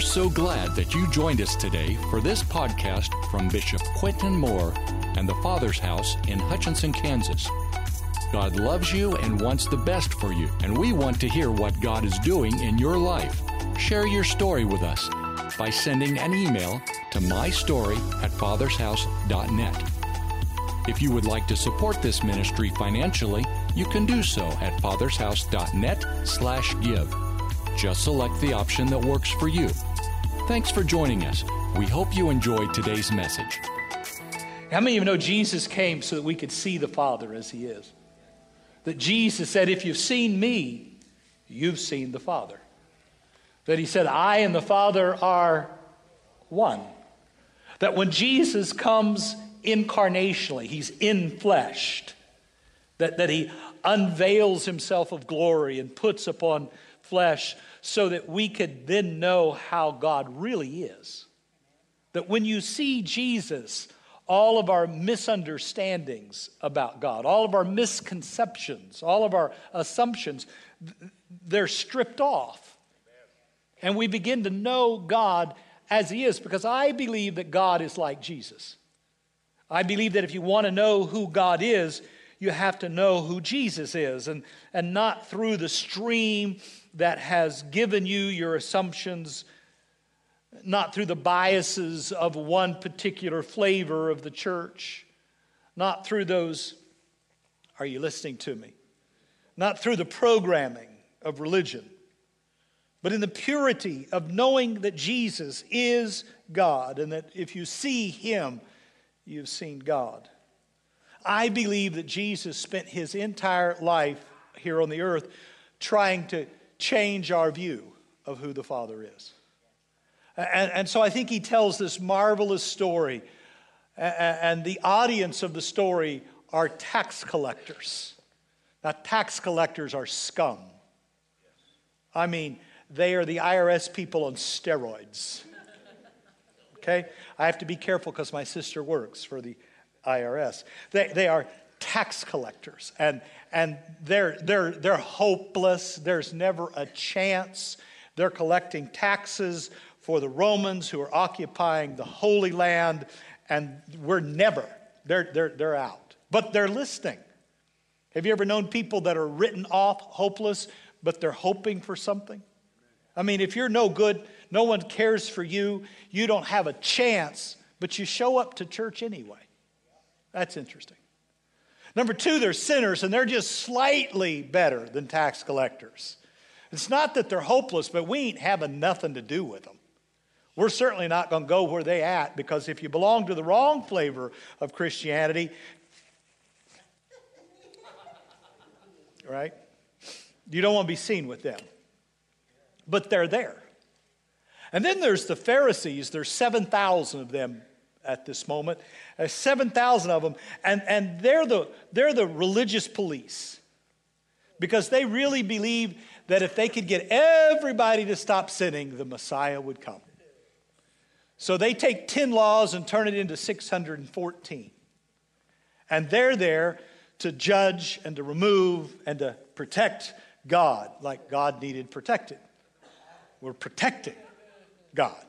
We're so glad that you joined us today for this podcast from Bishop Quintin Moore and the Father's House in Hutchinson, Kansas. God loves you and wants the best for you, and we want to hear what God is doing in your life. Share your story with us by sending an email to mystory at fathershouse.net. If you would like to support this ministry financially, you can do so at fathershouse.net slash give. Just select the option that works for you. Thanks for joining us. We hope you enjoyed today's message. How many of you know Jesus came so that we could see the Father as He is? That Jesus said, If you've seen me, you've seen the Father. That He said, I and the Father are one. That when Jesus comes incarnationally, He's infleshed. That, that He unveils Himself of glory and puts upon flesh so that we could then know how God really is. That when you see Jesus, all of our misunderstandings about God, all of our misconceptions, all of our assumptions, they're stripped off. And we begin to know God as He is because I believe that God is like Jesus. I believe that if you want to know who God is, you have to know who Jesus is and, and not through the stream that has given you your assumptions, not through the biases of one particular flavor of the church, not through those, are you listening to me? Not through the programming of religion, but in the purity of knowing that Jesus is God and that if you see Him, you've seen God. I believe that Jesus spent his entire life here on the earth trying to change our view of who the Father is. And, and so I think he tells this marvelous story, and the audience of the story are tax collectors. Now, tax collectors are scum. I mean, they are the IRS people on steroids. Okay? I have to be careful because my sister works for the IRS. They, they are tax collectors, and, and they're, they're, they're hopeless. There's never a chance. They're collecting taxes for the Romans who are occupying the Holy Land, and we're never, they're, they're, they're out. But they're listening. Have you ever known people that are written off, hopeless, but they're hoping for something? I mean, if you're no good, no one cares for you, you don't have a chance, but you show up to church anyway. That's interesting. Number two, they're sinners, and they're just slightly better than tax collectors. It's not that they're hopeless, but we ain't having nothing to do with them. We're certainly not going to go where they at because if you belong to the wrong flavor of Christianity, right? You don't want to be seen with them. But they're there. And then there's the Pharisees. There's 7,000 of them at this moment. Uh, 7,000 of them. And, and they're, the, they're the religious police because they really believe that if they could get everybody to stop sinning, the Messiah would come. So they take 10 laws and turn it into 614. And they're there to judge and to remove and to protect God like God needed protected. We're protecting God.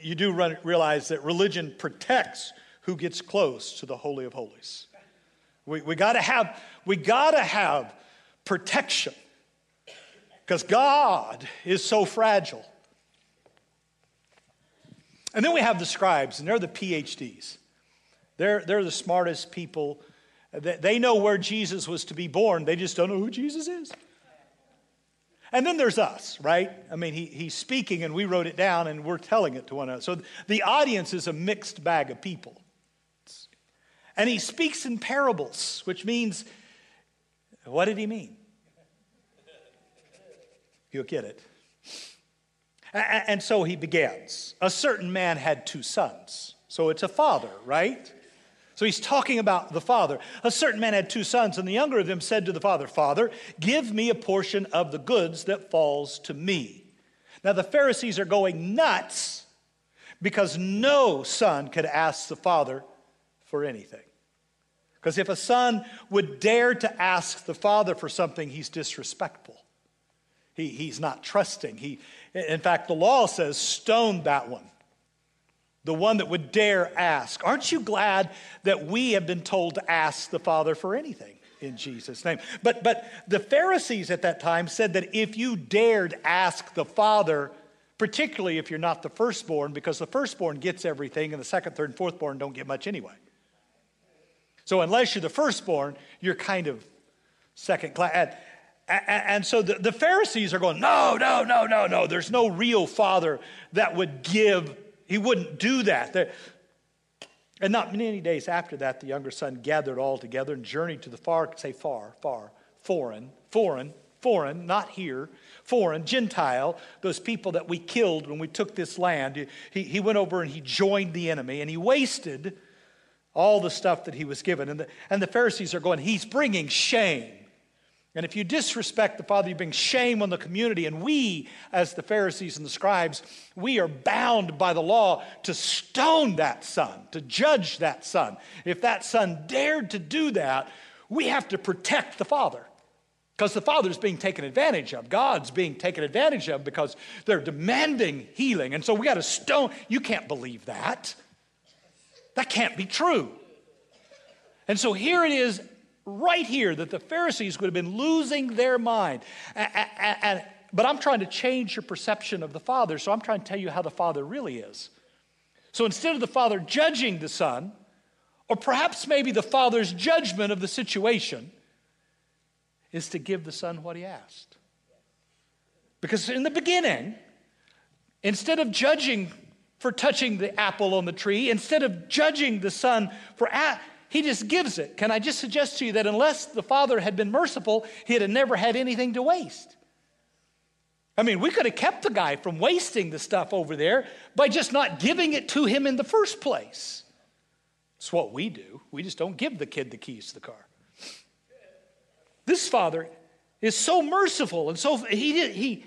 You do run, realize that religion protects who gets close to the Holy of Holies. We, we got to have, we got to have protection because God is so fragile. And then we have the scribes, and they're the PhDs. They're, they're the smartest people. They know where Jesus was to be born, they just don't know who Jesus is. And then there's us, right? I mean, he, he's speaking and we wrote it down and we're telling it to one another. So the audience is a mixed bag of people. And he speaks in parables, which means, what did he mean? You'll get it. And so he begins. A certain man had two sons. So it's a father, right? So he's talking about the father. A certain man had two sons, and the younger of them said to the father, Father, give me a portion of the goods that falls to me. Now the Pharisees are going nuts because no son could ask the father for anything. Because if a son would dare to ask the father for something, he's disrespectful. He, he's not trusting. He, In fact, the law says, stone that one, the one that would dare ask. Aren't you glad that we have been told to ask the Father for anything? in Jesus' name. But, but the Pharisees at that time said that if you dared ask the Father, particularly if you're not the firstborn, because the firstborn gets everything and the second, third, and fourthborn don't get much anyway. So unless you're the firstborn, you're kind of second class. And, so the Pharisees are going, no, no, no, no, no. There's no real father that would give. He wouldn't do that. They're, and not many days after that, the younger son gathered all together and journeyed to the far, say far, far, foreign, foreign, foreign, not here, foreign, Gentile, those people that we killed when we took this land. He, he went over and he joined the enemy and he wasted all the stuff that he was given. And the, and the Pharisees are going, He's bringing shame. And if you disrespect the Father, you bring shame on the community. And we, as the Pharisees and the scribes, we are bound by the law to stone that son, to judge that son. If that son dared to do that, we have to protect the Father. Because the Father's being taken advantage of. God's being taken advantage of because they're demanding healing. And so we got to stone. You can't believe that. That can't be true. And so here it is right here that the Pharisees would have been losing their mind. And, but I'm trying to change your perception of the Father, so I'm trying to tell you how the Father really is. So instead of the Father judging the Son, or perhaps maybe the Father's judgment of the situation, is to give the Son what he asked. Because in the beginning, instead of judging for touching the apple on the tree, instead of judging the Son for he just gives it. Can I just suggest to you that unless the Father had been merciful, he'd have never had anything to waste. I mean, we could have kept the guy from wasting the stuff over there by just not giving it to him in the first place. It's what we do. We just don't give the kid the keys to the car. This father is so merciful, and so he he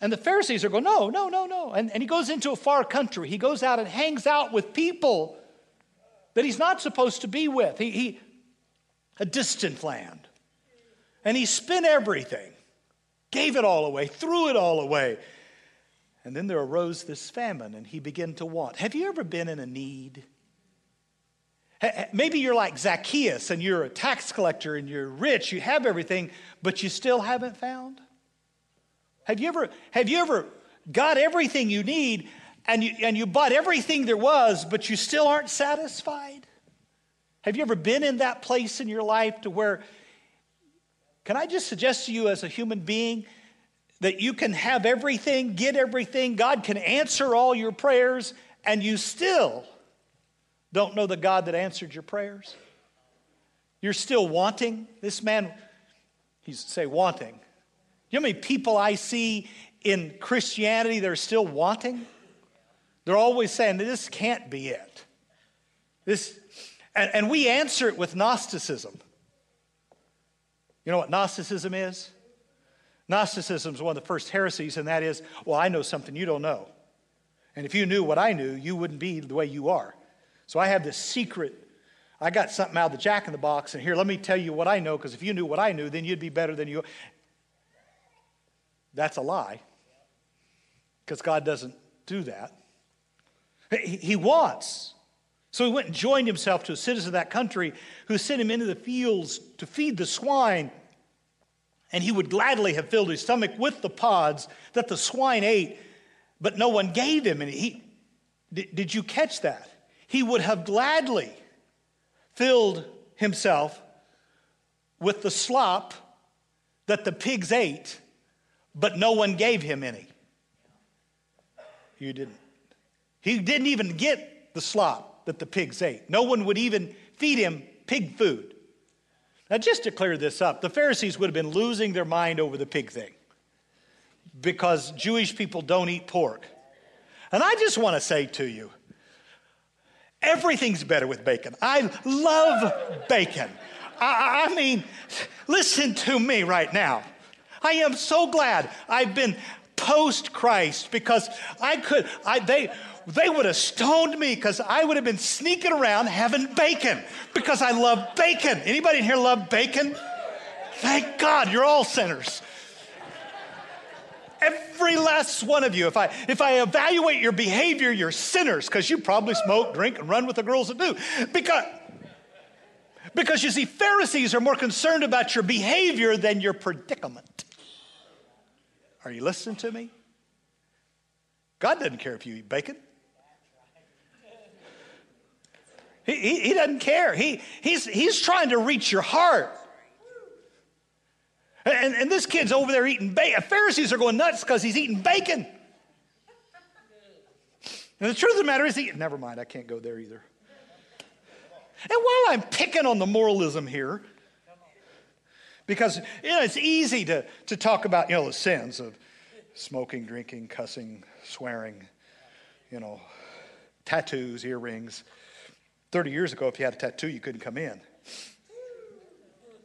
and the Pharisees are going, no, no, no, no. And, and he goes into a far country. He goes out and hangs out with people that he's not supposed to be with. He, he a distant land. And he spent everything, gave it all away, threw it all away. And then there arose this famine, and he began to want. Have you ever been in a need? Maybe you're like Zacchaeus and you're a tax collector and you're rich, you have everything, but you still haven't found? Have you ever, have you ever got everything you need and you, and you bought everything there was, but you still aren't satisfied? Have you ever been in that place in your life to where, can I just suggest to you as a human being that you can have everything, get everything, God can answer all your prayers, and you still don't know the God that answered your prayers? You're still wanting? This man, he's say wanting. You know how many people I see in Christianity that are still wanting? They're always saying, this can't be it. This, and, and we answer it with Gnosticism. You know what Gnosticism is? Gnosticism is one of the first heresies, and that is, well, I know something you don't know. And if you knew what I knew, you wouldn't be the way you are. So I have this secret. I got something out of the jack in the box, and here, let me tell you what I know, because if you knew what I knew, then you'd be better than you. That's a lie, because God doesn't do that. He wants. So he went and joined himself to a citizen of that country who sent him into the fields to feed the swine. And he would gladly have filled his stomach with the pods that the swine ate, but no one gave him any. He, did, did you catch that? He would have gladly filled himself with the slop that the pigs ate, but no one gave him any. You didn't. He didn't even get the slop that the pigs ate. No one would even feed him pig food. Now, just to clear this up, the Pharisees would have been losing their mind over the pig thing because Jewish people don't eat pork. And I just want to say to you, everything's better with bacon. I love bacon. I, mean, listen to me right now. I am so glad I've been post Christ because I could, I, they, they would have stoned me because I would have been sneaking around having bacon because I love bacon. Anybody in here love bacon? Thank God, you're all sinners. Every last one of you, if I, if I evaluate your behavior, you're sinners because you probably smoke, drink, and run with the girls that do. Because, because you see, Pharisees are more concerned about your behavior than your predicament. Are you listening to me? God doesn't care if you eat bacon. He, he, he, doesn't care. He, he's, he's trying to reach your heart. And, and this kid's over there eating bacon. Pharisees are going nuts because he's eating bacon. And the truth of the matter is, he, never mind, I can't go there either. And while I'm picking on the moralism here, because you know, it's easy to, to talk about you know, the sins of smoking, drinking, cussing, swearing, you know, tattoos, earrings. 30 years ago, if you had a tattoo, you couldn't come in.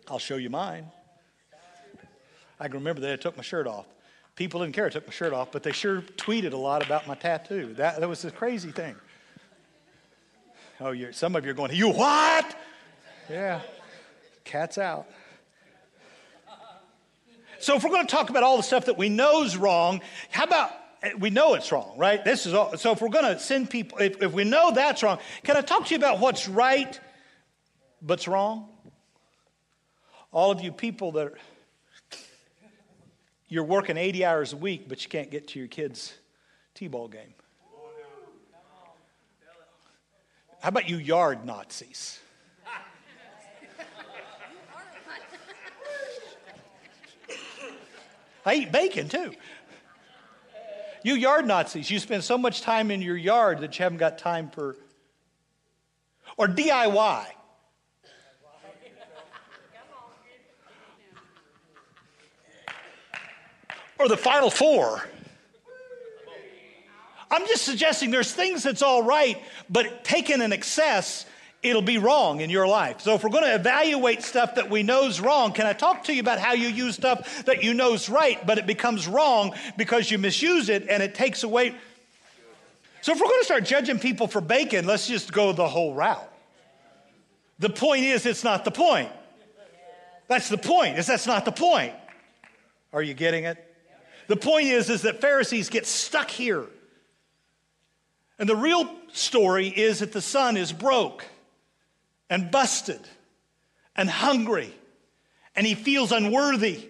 I'll show you mine. I can remember that I took my shirt off. People didn't care I took my shirt off, but they sure tweeted a lot about my tattoo. That, that was a crazy thing. Oh, some of you are going, You what? Yeah, cat's out. So, if we're going to talk about all the stuff that we know is wrong, how about eh, we know it's wrong, right? This is all, so if we're going to send people, if, if we know that's wrong, can I talk to you about what's right but's wrong? All of you people that are, you're working 80 hours a week, but you can't get to your kids' T-ball game. How about you yard Nazis? I eat bacon too. You yard Nazis, you spend so much time in your yard that you haven't got time for. Or DIY. or the final four. I'm just suggesting there's things that's all right, but taken in excess, it'll be wrong in your life. So if we're going to evaluate stuff that we know is wrong, can I talk to you about how you use stuff that you know is right, but it becomes wrong because you misuse it and it takes away. So if we're going to start judging people for bacon, let's just go the whole route. The point is, it's not the point. That's the point, is that's not the point. Are you getting it? The point is, is that Pharisees get stuck here. And the real story is that the son is broke and busted and hungry and he feels unworthy.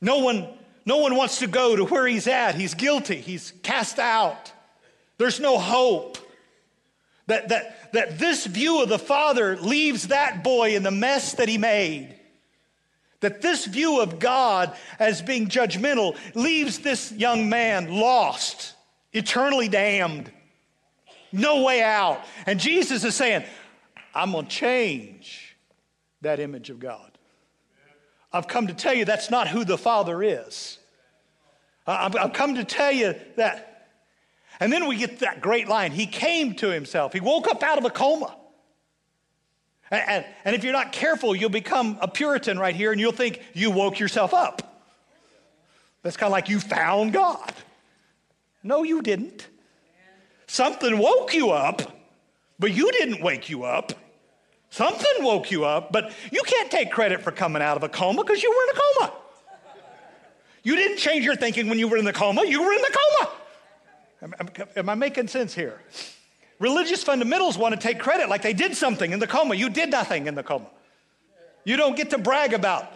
No one, no one wants to go to where he's at. He's guilty. He's cast out. There's no hope. That, that, that this view of the father leaves that boy in the mess that he made. That this view of God as being judgmental leaves this young man lost, eternally damned, no way out. And Jesus is saying, I'm going to change that image of God. I've come to tell you that's not who the Father is. I've come to tell you that. And then we get that great line He came to Himself, He woke up out of a coma. And, and, and, if you're not careful, you'll become a Puritan right here and you'll think you woke yourself up. That's kind of like you found God. No, you didn't. Something woke you up, but you didn't wake you up. Something woke you up, but you can't take credit for coming out of a coma because you were in a coma. You didn't change your thinking when you were in the coma, you were in the coma. Am, am I making sense here? Religious fundamentals want to take credit like they did something in the coma. You did nothing in the coma. You don't get to brag about.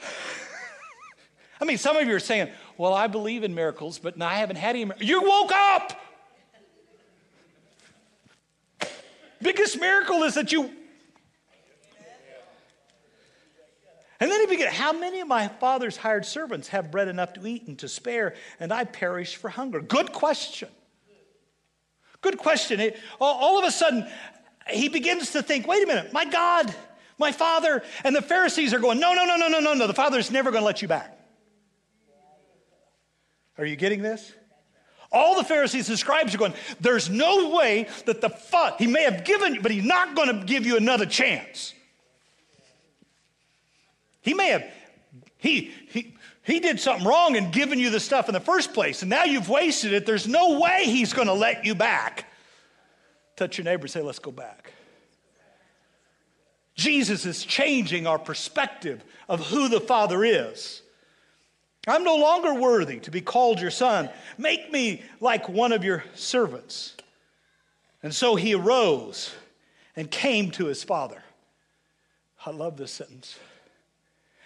I mean, some of you are saying, well, I believe in miracles, but I haven't had any. You woke up. Biggest miracle is that you. And then he began, How many of my father's hired servants have bread enough to eat and to spare, and I perish for hunger? Good question. Good question. It, all, of a sudden, he begins to think, wait a minute, my God, my Father, and the Pharisees are going, no, no, no, no, no, no, no. The Father's never going to let you back. Are you getting this? All the Pharisees and scribes are going, there's no way that the Father, he may have given you, but he's not going to give you another chance. He may have, he, he, he did something wrong in giving you the stuff in the first place, and now you've wasted it. There's no way he's going to let you back. Touch your neighbor say, Let's go back. Jesus is changing our perspective of who the Father is. I'm no longer worthy to be called your son. Make me like one of your servants. And so he arose and came to his father. I love this sentence.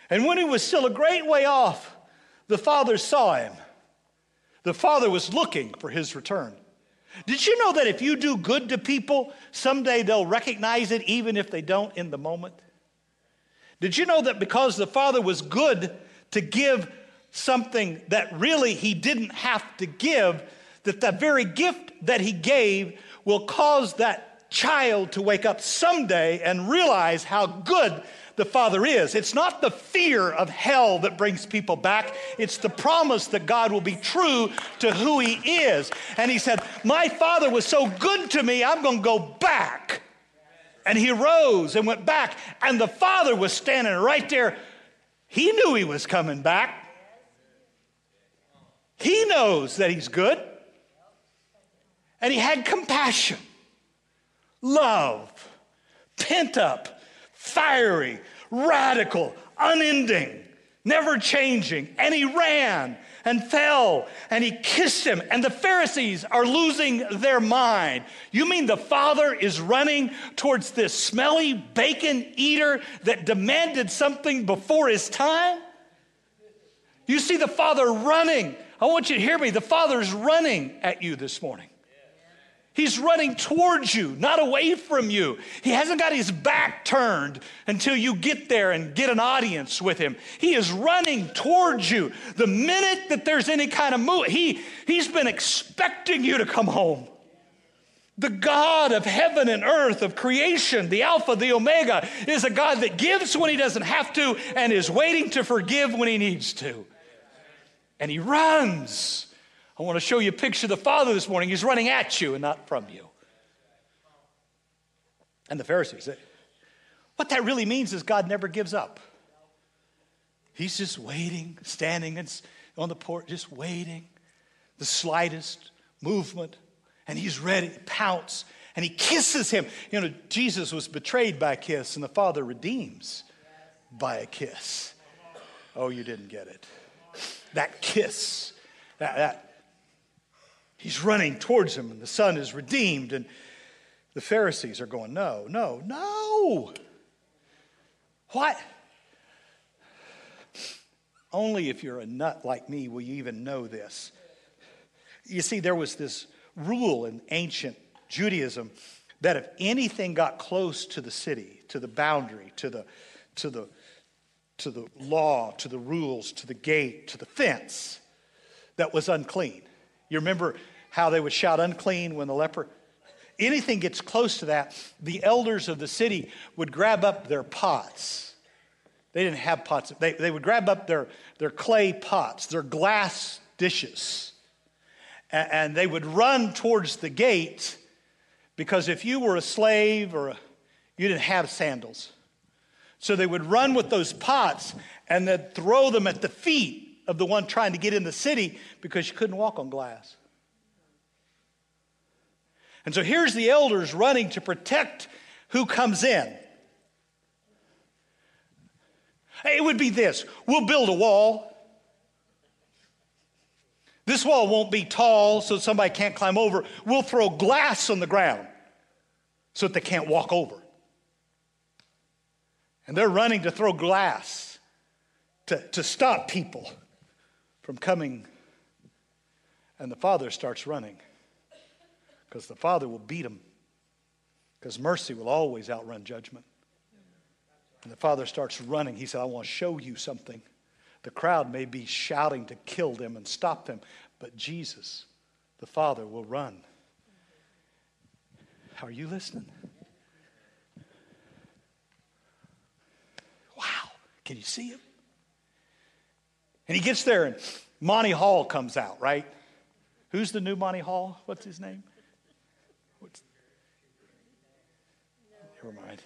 And when he was still a great way off, the father saw him. The father was looking for his return. Did you know that if you do good to people, someday they'll recognize it even if they don't in the moment? Did you know that because the father was good to give something that really he didn't have to give, that the very gift that he gave will cause that child to wake up someday and realize how good the Father is. It's not the fear of hell that brings people back, it's the promise that God will be true to who He is. And He said, My Father was so good to me, I'm going to go back. And he rose and went back, and the Father was standing right there. He knew he was coming back. He knows that he's good. And he had compassion, love, pent up, fiery, radical, unending, never changing. And he ran and fell and he kissed him. And the Pharisees are losing their mind. You mean the father is running towards this smelly bacon eater that demanded something before his time? You see the father running I want you to hear me. The Father's running at you this morning. He's running towards you, not away from you. He hasn't got his back turned until you get there and get an audience with him. He is running towards you. The minute that there's any kind of move, he, he's been expecting you to come home. The God of heaven and earth, of creation, the Alpha, the Omega, is a God that gives when he doesn't have to and is waiting to forgive when he needs to and he runs. I want to show you a picture of the Father this morning. He's running at you and not from you. And the Pharisees, what that really means is God never gives up. He's just waiting, standing on the porch, just waiting. The slightest movement, and he's ready pounce, and he kisses him. You know, Jesus was betrayed by a kiss, and the Father redeems by a kiss. Oh, you didn't get it that kiss, that, that he's running towards him, and the son is redeemed. And the Pharisees are going, No, no, no. What? Only if you're a nut like me will you even know this. You see, there was this rule in ancient Judaism that if anything got close to the city, to the boundary, to the, to the to the law, to the rules, to the gate, to the fence that was unclean. You remember how they would shout unclean when the leper? Anything gets close to that, the elders of the city would grab up their pots. They didn't have pots. They, they would grab up their, their clay pots, their glass dishes, and, and they would run towards the gate because if you were a slave or a, you didn't have sandals. So they would run with those pots and then throw them at the feet of the one trying to get in the city because you couldn't walk on glass. And so here's the elders running to protect who comes in. It would be this we'll build a wall. This wall won't be tall so somebody can't climb over. We'll throw glass on the ground so that they can't walk over. And they're running to throw glass to, to stop people from coming. And the father starts running because the father will beat him because mercy will always outrun judgment. And the father starts running. He said, I want to show you something. The crowd may be shouting to kill them and stop them, but Jesus, the Father, will run. Are you listening? Can you see him? And he gets there, and Monty Hall comes out, right? Who's the new Monty Hall? What's his name? What's... Never mind.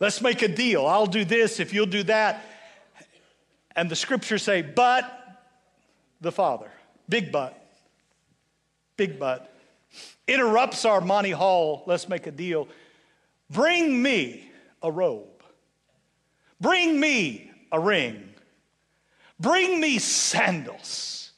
Let's make a deal. I'll do this if you'll do that. And the scriptures say, but the Father, big but, big but, interrupts our Monty Hall. Let's make a deal. Bring me a robe. Bring me a ring. Bring me sandals.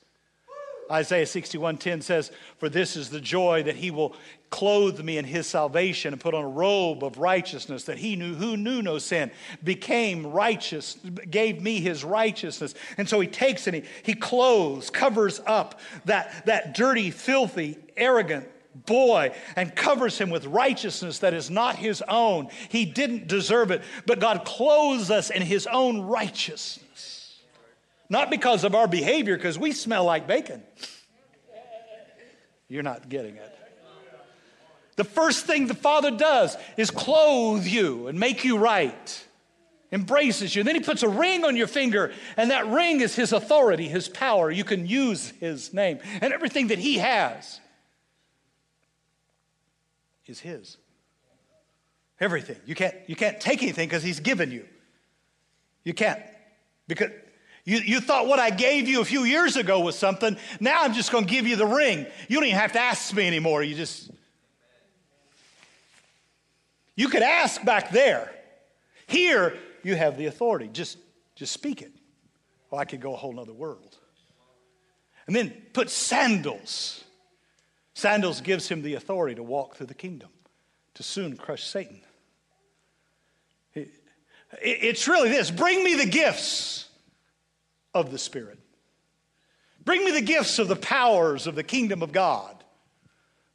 Isaiah 61:10 says, "For this is the joy that he will clothe me in his salvation and put on a robe of righteousness that he knew who knew no sin became righteous gave me his righteousness and so he takes and he, he clothes covers up that, that dirty filthy arrogant boy and covers him with righteousness that is not his own. He didn't deserve it. But god clothes us in his own righteousness. Not because of our behavior because we smell like bacon. You're not getting it. The first thing the Father does is clothe you and make you right, embraces you. And Then He puts a ring on your finger, and that ring is His authority, His power. You can use His name, and everything that He has is His. Everything. You can't, you can't take anything because He's given you. You can't. Because you, you thought what I gave you a few years ago was something. Now I'm just going to give you the ring. You don't even have to ask me anymore. You just you could ask back there. Here, you have the authority. Just, just speak it. Well, I could go a whole nother world. And then put sandals. Sandals gives him the authority to walk through the kingdom, to soon crush Satan. It's really this bring me the gifts of the Spirit. Bring me the gifts of the powers of the kingdom of God.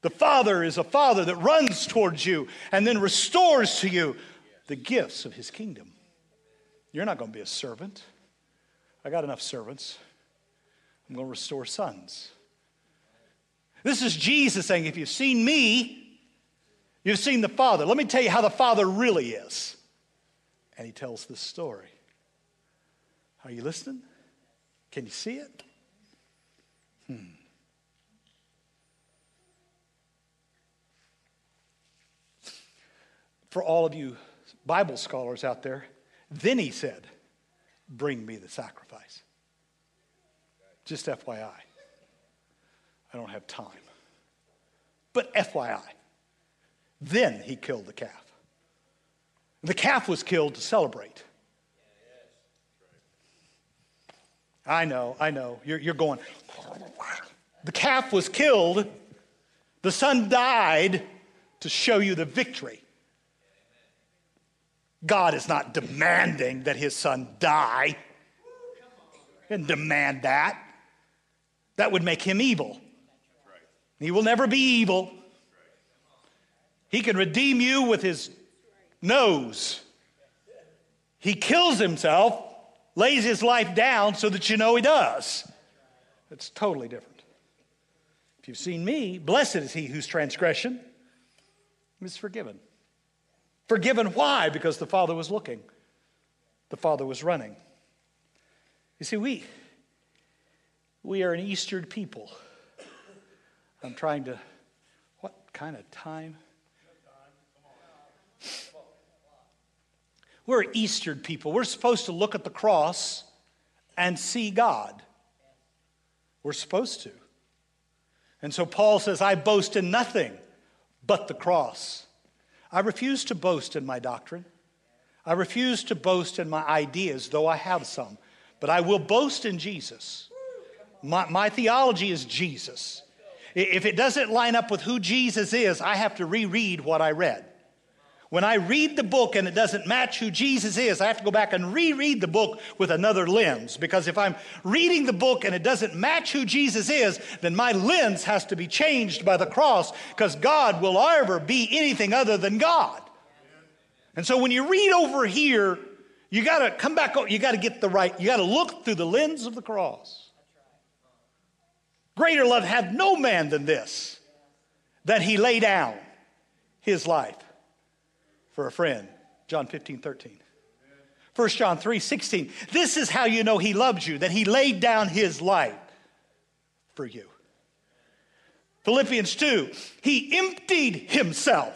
The Father is a Father that runs towards you and then restores to you the gifts of His kingdom. You're not going to be a servant. I got enough servants. I'm going to restore sons. This is Jesus saying, if you've seen me, you've seen the Father. Let me tell you how the Father really is. And he tells this story. Are you listening? Can you see it? Hmm. for all of you Bible scholars out there, then he said, Bring me the sacrifice. Just FYI. I don't have time. But FYI. Then he killed the calf. The calf was killed to celebrate. I know, I know. You're, you're going, the calf was killed, the son died to show you the victory. God is not demanding that his son die. And demand that. That would make him evil. He will never be evil. He can redeem you with his nose. He kills himself, lays his life down so that you know he does. It's totally different. If you've seen me, blessed is he whose transgression is forgiven. Forgiven why? Because the Father was looking, the Father was running. You see, we, we are an Eastern people. I'm trying to, what kind of time? We're Eastern people. We're supposed to look at the cross and see God. We're supposed to. And so Paul says, I boast in nothing but the cross. I refuse to boast in my doctrine. I refuse to boast in my ideas, though I have some. But I will boast in Jesus. My, my theology is Jesus. If it doesn't line up with who Jesus is, I have to reread what I read. When I read the book and it doesn't match who Jesus is, I have to go back and reread the book with another lens. Because if I'm reading the book and it doesn't match who Jesus is, then my lens has to be changed by the cross because God will ever be anything other than God. And so when you read over here, you got to come back, you got to get the right, you got to look through the lens of the cross. Greater love had no man than this, that he lay down his life for a friend. John 15, 13. 1 John 3, 16. This is how you know he loves you, that he laid down his life for you. Philippians 2, he emptied himself.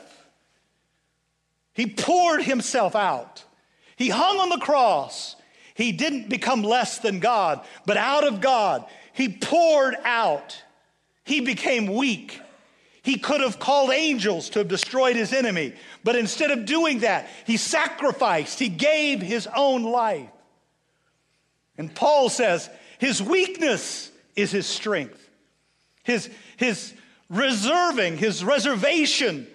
He poured himself out. He hung on the cross. He didn't become less than God, but out of God, he poured out. He became weak. He could have called angels to have destroyed his enemy, but instead of doing that, he sacrificed, he gave his own life. And Paul says, his weakness is his strength. His, his reserving, his reservation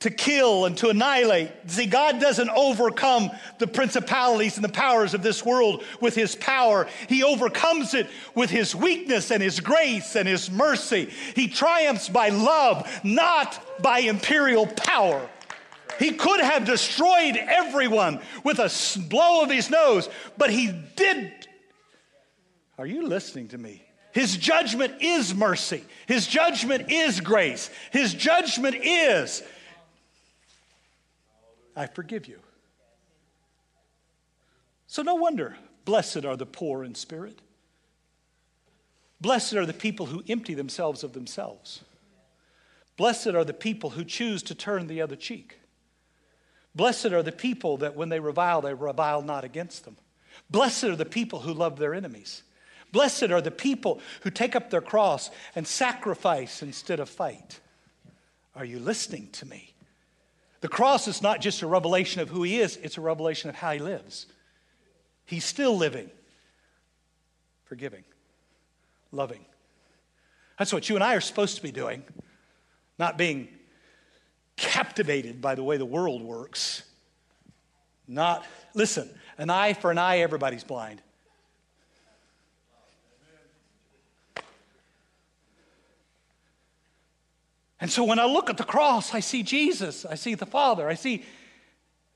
to kill and to annihilate. See, God doesn't overcome the principalities and the powers of this world with his power. He overcomes it with his weakness and his grace and his mercy. He triumphs by love, not by imperial power. He could have destroyed everyone with a blow of his nose, but he did. Are you listening to me? His judgment is mercy. His judgment is grace. His judgment is I forgive you. So, no wonder, blessed are the poor in spirit. Blessed are the people who empty themselves of themselves. Blessed are the people who choose to turn the other cheek. Blessed are the people that when they revile, they revile not against them. Blessed are the people who love their enemies. Blessed are the people who take up their cross and sacrifice instead of fight. Are you listening to me? The cross is not just a revelation of who he is, it's a revelation of how he lives. He's still living, forgiving, loving. That's what you and I are supposed to be doing, not being captivated by the way the world works. Not, listen, an eye for an eye, everybody's blind. And so when I look at the cross, I see Jesus, I see the Father, I see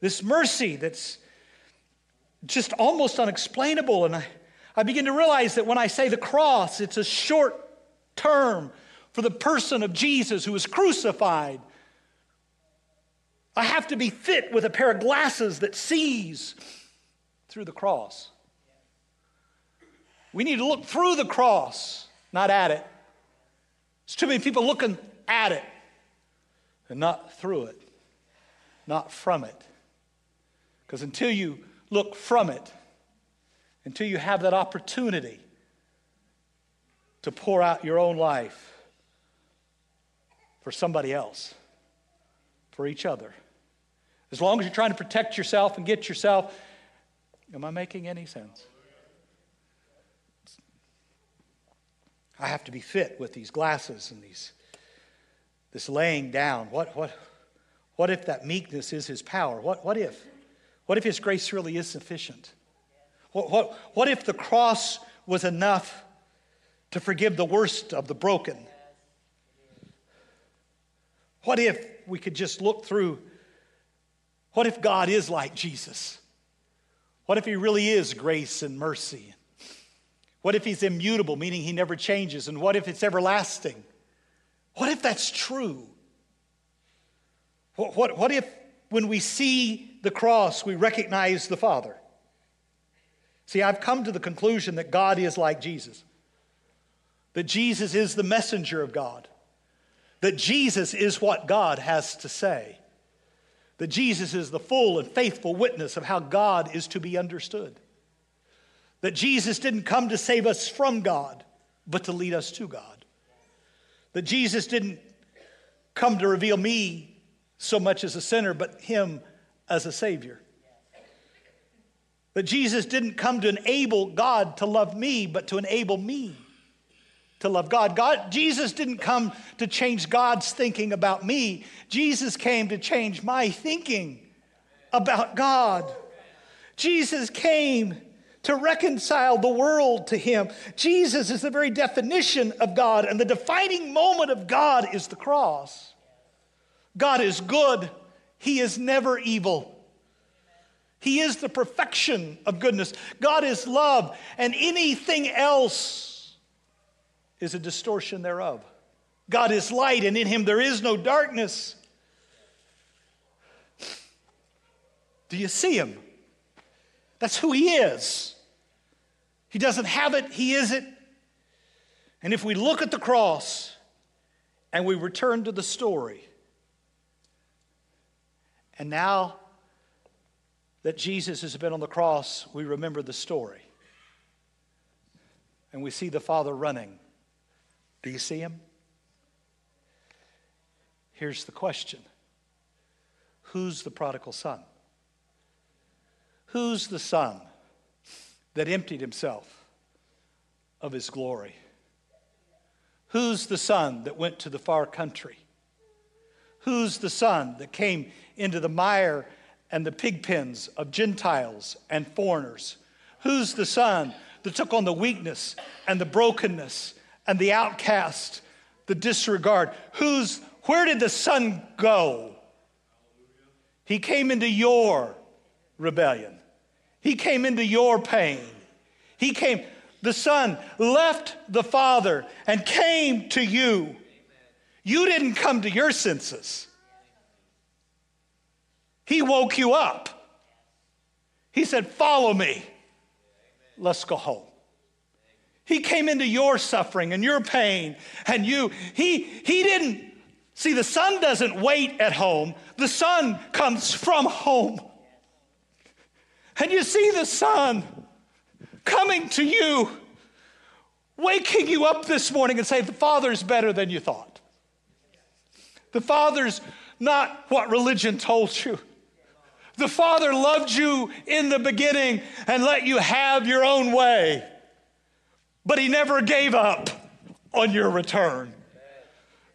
this mercy that's just almost unexplainable. And I, I begin to realize that when I say the cross, it's a short term for the person of Jesus who was crucified. I have to be fit with a pair of glasses that sees through the cross. We need to look through the cross, not at it. There's too many people looking at it and not through it, not from it. Because until you look from it, until you have that opportunity to pour out your own life for somebody else, for each other, as long as you're trying to protect yourself and get yourself, am I making any sense? I have to be fit with these glasses and these this laying down. What, what, what if that meekness is his power? What, what if? What if his grace really is sufficient? What, what, what if the cross was enough to forgive the worst of the broken? What if we could just look through? What if God is like Jesus? What if he really is grace and mercy? What if he's immutable, meaning he never changes? And what if it's everlasting? What if that's true? What, what, what if when we see the cross, we recognize the Father? See, I've come to the conclusion that God is like Jesus, that Jesus is the messenger of God, that Jesus is what God has to say, that Jesus is the full and faithful witness of how God is to be understood, that Jesus didn't come to save us from God, but to lead us to God. That Jesus didn't come to reveal me so much as a sinner, but him as a Savior. That Jesus didn't come to enable God to love me, but to enable me to love God. God Jesus didn't come to change God's thinking about me. Jesus came to change my thinking about God. Jesus came to reconcile the world to Him. Jesus is the very definition of God, and the defining moment of God is the cross. God is good, He is never evil. He is the perfection of goodness. God is love, and anything else is a distortion thereof. God is light, and in Him there is no darkness. Do you see Him? That's who He is. He doesn't have it, He is it. And if we look at the cross and we return to the story, and now that Jesus has been on the cross, we remember the story. And we see the Father running. Do you see him? Here's the question Who's the prodigal son? Who's the son that emptied himself of his glory? Who's the son that went to the far country? Who's the son that came into the mire and the pig pens of Gentiles and foreigners? Who's the son that took on the weakness and the brokenness and the outcast, the disregard? Who's where did the son go? He came into your rebellion. He came into your pain. He came the Son left the Father and came to you. You didn't come to your senses. He woke you up. He said, Follow me. Let's go home. He came into your suffering and your pain and you. He, he didn't. See, the Son doesn't wait at home, the Son comes from home. And you see the Son coming to you, waking you up this morning and say, The Father's better than you thought. The Father's not what religion told you. The Father loved you in the beginning and let you have your own way, but He never gave up on your return.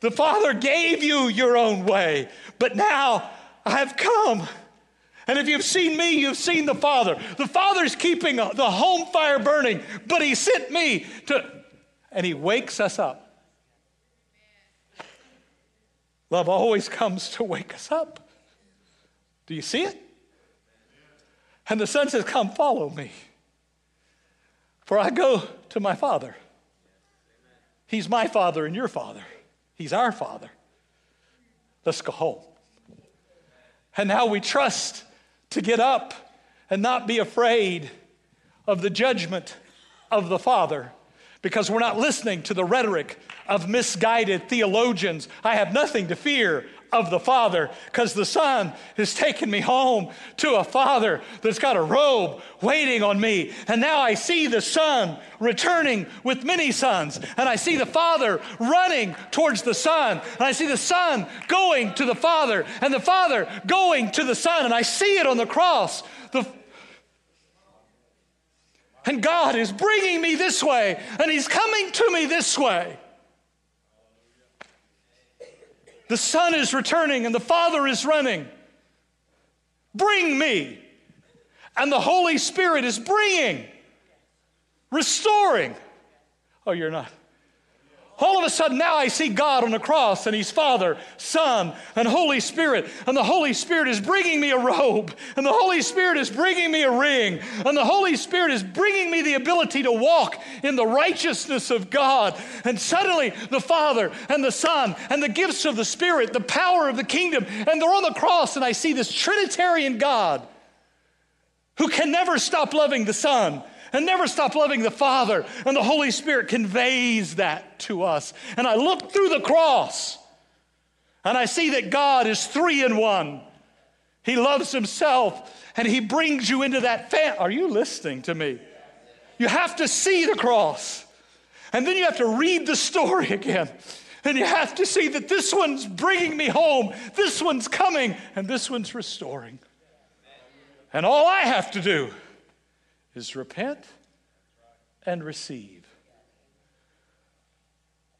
The Father gave you your own way, but now I've come and if you've seen me, you've seen the Father. The Father's keeping the home fire burning, but He sent me to, and He wakes us up. Love always comes to wake us up. Do you see it? And the Son says, Come follow me, for I go to my Father. He's my Father and your Father, He's our Father. Let's go home. And now we trust to get up and not be afraid of the judgment of the Father because we're not listening to the rhetoric of misguided theologians. I have nothing to fear of the Father because the Son has taken me home to a Father that's got a robe waiting on me. And now I see the Son returning with many sons. And I see the Father running towards the Son. And I see the Son going to the Father and the Father going to the Son. And I see it on the cross. The and God is bringing me this way, and He's coming to me this way. The Son is returning and the Father is running. Bring me. And the Holy Spirit is bringing, restoring. Oh, you're not. All of a sudden, now I see God on the cross, and He's Father, Son, and Holy Spirit. And the Holy Spirit is bringing me a robe, and the Holy Spirit is bringing me a ring, and the Holy Spirit is bringing me the ability to walk in the righteousness of God. And suddenly, the Father, and the Son, and the gifts of the Spirit, the power of the kingdom, and they're on the cross, and I see this Trinitarian God who can never stop loving the Son and never stop loving the Father. And the Holy Spirit conveys that to us. And I look through the cross and I see that God is three in one. He loves Himself and He brings you into that family. Are you listening to me? You have to see the cross. And then you have to read the story again. And you have to see that this one's bringing me home, this one's coming, and this one's restoring. And all I have to do is repent and receive.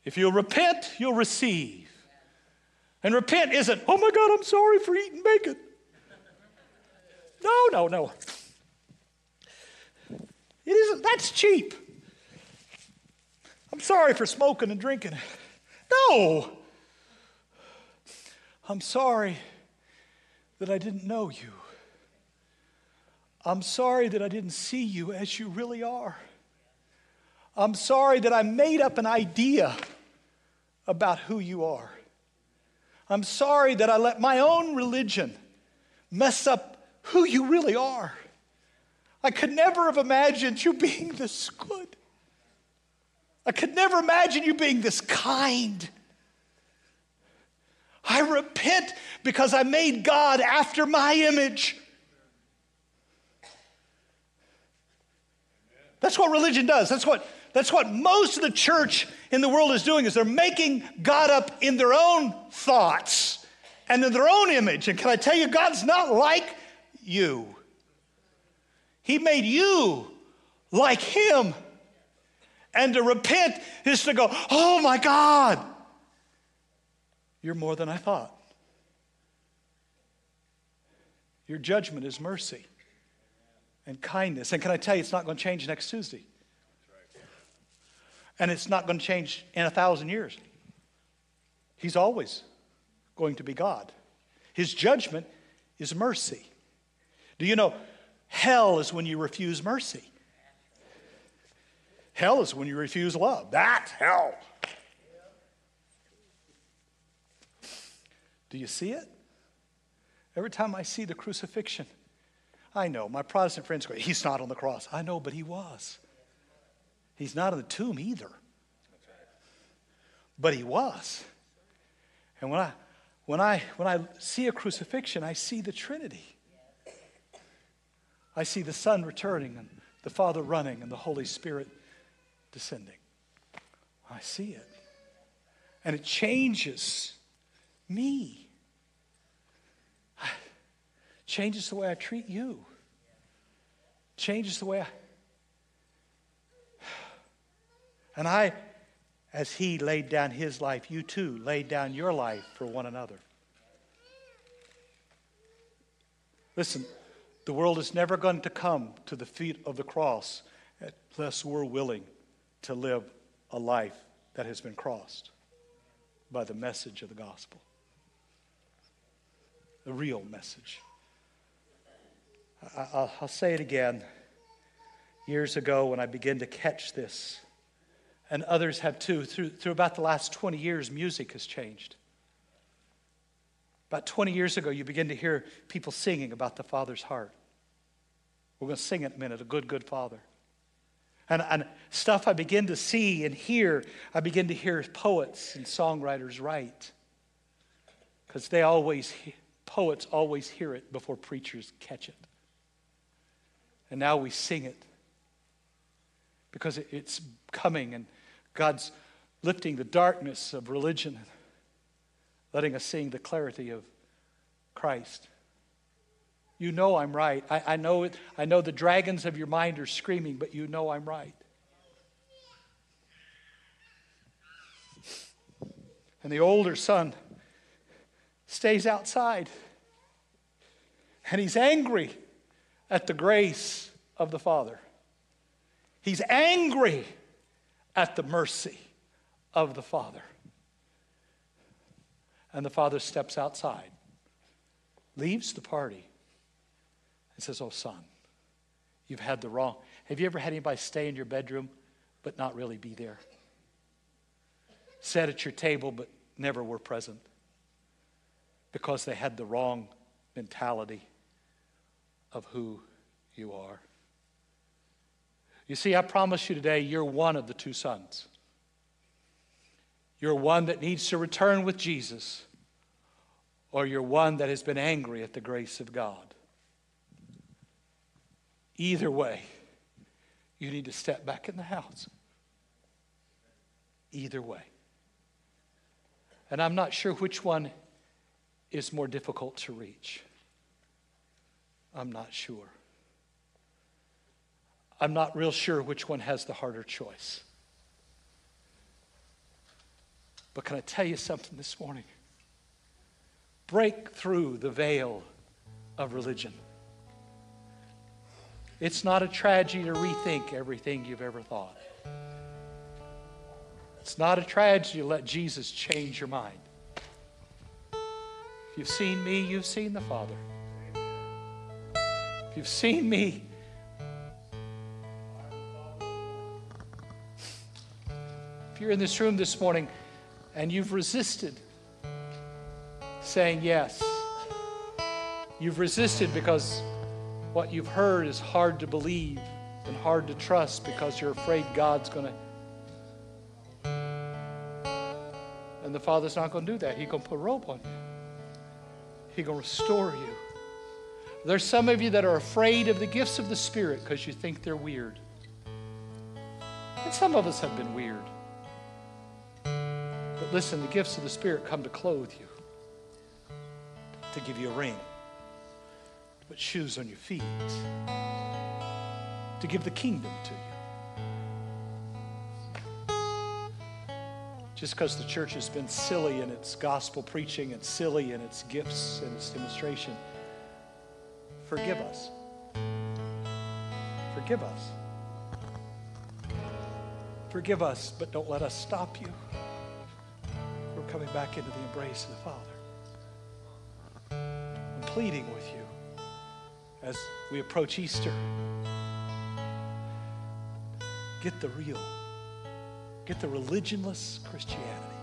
If you'll repent, you'll receive. And repent isn't, oh my God, I'm sorry for eating bacon. No, no, no. It isn't, that's cheap. I'm sorry for smoking and drinking. No. I'm sorry that I didn't know you. I'm sorry that I didn't see you as you really are. I'm sorry that I made up an idea about who you are. I'm sorry that I let my own religion mess up who you really are. I could never have imagined you being this good. I could never imagine you being this kind. I repent because I made God after my image. That's what religion does. That's what, that's what most of the church in the world is doing is they're making God up in their own thoughts and in their own image. And can I tell you, God's not like you. He made you like him. And to repent is to go, oh my God, you're more than I thought. Your judgment is mercy and kindness. And can I tell you, it's not going to change next Tuesday. And it's not going to change in a thousand years. He's always going to be God. His judgment is mercy. Do you know hell is when you refuse mercy? Hell is when you refuse love. That's hell. Do you see it? Every time I see the crucifixion, I know my Protestant friends go, He's not on the cross. I know, but He was. He's not in the tomb either. But He was. And when I, when I, when I see a crucifixion, I see the Trinity. I see the Son returning and the Father running and the Holy Spirit descending. I see it. And it changes me. Changes the way I treat you. Changes the way I. And I, as He laid down His life, you too laid down your life for one another. Listen, the world is never going to come to the feet of the cross unless we're willing to live a life that has been crossed by the message of the gospel. The real message. I, will say it again. Years ago, when I began to catch this, and others have too, through, through about the last 20 years, music has changed. About 20 years ago, you begin to hear people singing about the Father's heart. We're going to sing it in a minute, a good, good Father. And, and stuff I begin to see and hear, I begin to hear poets and songwriters write. Because they always, poets always hear it before preachers catch it. And now we sing it because it's coming and God's lifting the darkness of religion letting us sing the clarity of Christ. You know I'm right. I, I, know it, I know the dragons of your mind are screaming, but you know I'm right. And the older son stays outside. And he's angry at the grace of the Father. He's angry at the mercy of the Father. And the Father steps outside, leaves the party, and says, Oh, son, you've had the wrong. Have you ever had anybody stay in your bedroom but not really be there? Sat at your table but never were present because they had the wrong mentality of who you are. You see, I promise you today, you're one of the two sons. You're one that needs to return with Jesus, or you're one that has been angry at the grace of God. Either way, you need to step back in the house. Either way. And I'm not sure which one is more difficult to reach. I'm not sure. I'm not real sure which one has the harder choice. But can I tell you something this morning? Break through the veil of religion. It's not a tragedy to rethink everything you've ever thought. It's not a tragedy to let Jesus change your mind. If you've seen me, you've seen the Father. You've seen me, if you're in this room this morning and you've resisted saying yes, you've resisted because what you've heard is hard to believe and hard to trust because you're afraid God's going to. And the Father's not going to do that. He's going to put a rope on you, He's going to restore you. There's some of you that are afraid of the gifts of the Spirit because you think they're weird. And some of us have been weird. But listen, the gifts of the Spirit come to clothe you, to give you a ring to put shoes on your feet, to give the kingdom to you. Just because the church has been silly in its gospel preaching and silly in its gifts and its demonstration, forgive us. Forgive us. Forgive us, but don't let us stop you. We're coming back into the embrace of the Father. I'm pleading with you as we approach Easter. Get the real, get the religionless Christianity.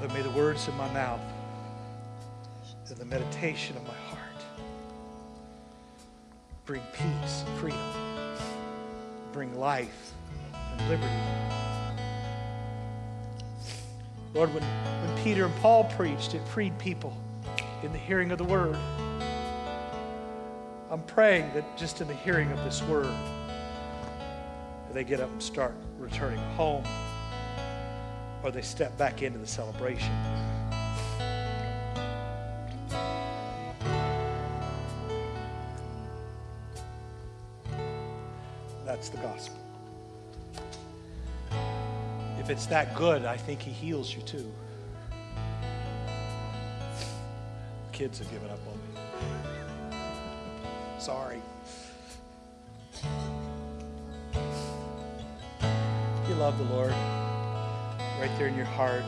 Father, may the words of my mouth and the meditation of my heart bring peace and freedom, bring life and liberty. Lord, when, when Peter and Paul preached, it freed people in the hearing of the word. I'm praying that just in the hearing of this word, they get up and start returning home or they step back into the celebration. That's the gospel. If it's that good, I think he heals you too. Kids have given up on me. Sorry. You love the Lord, right there in your heart.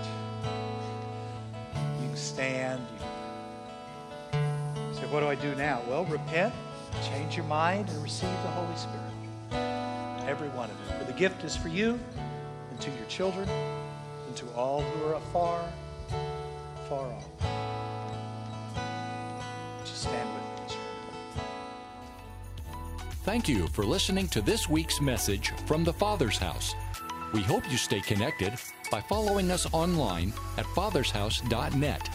You can stand. You say, What do I do now? Well, repent, change your mind, and receive the Holy Spirit. Every one of it. For the gift is for you and to your children and to all who are afar, far off. Just stand with me. Thank you for listening to this week's message from the Father's House. We hope you stay connected by following us online at fathershouse.net.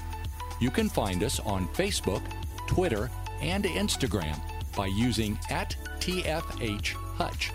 You can find us on Facebook, Twitter, and Instagram by using at TFH Hutch.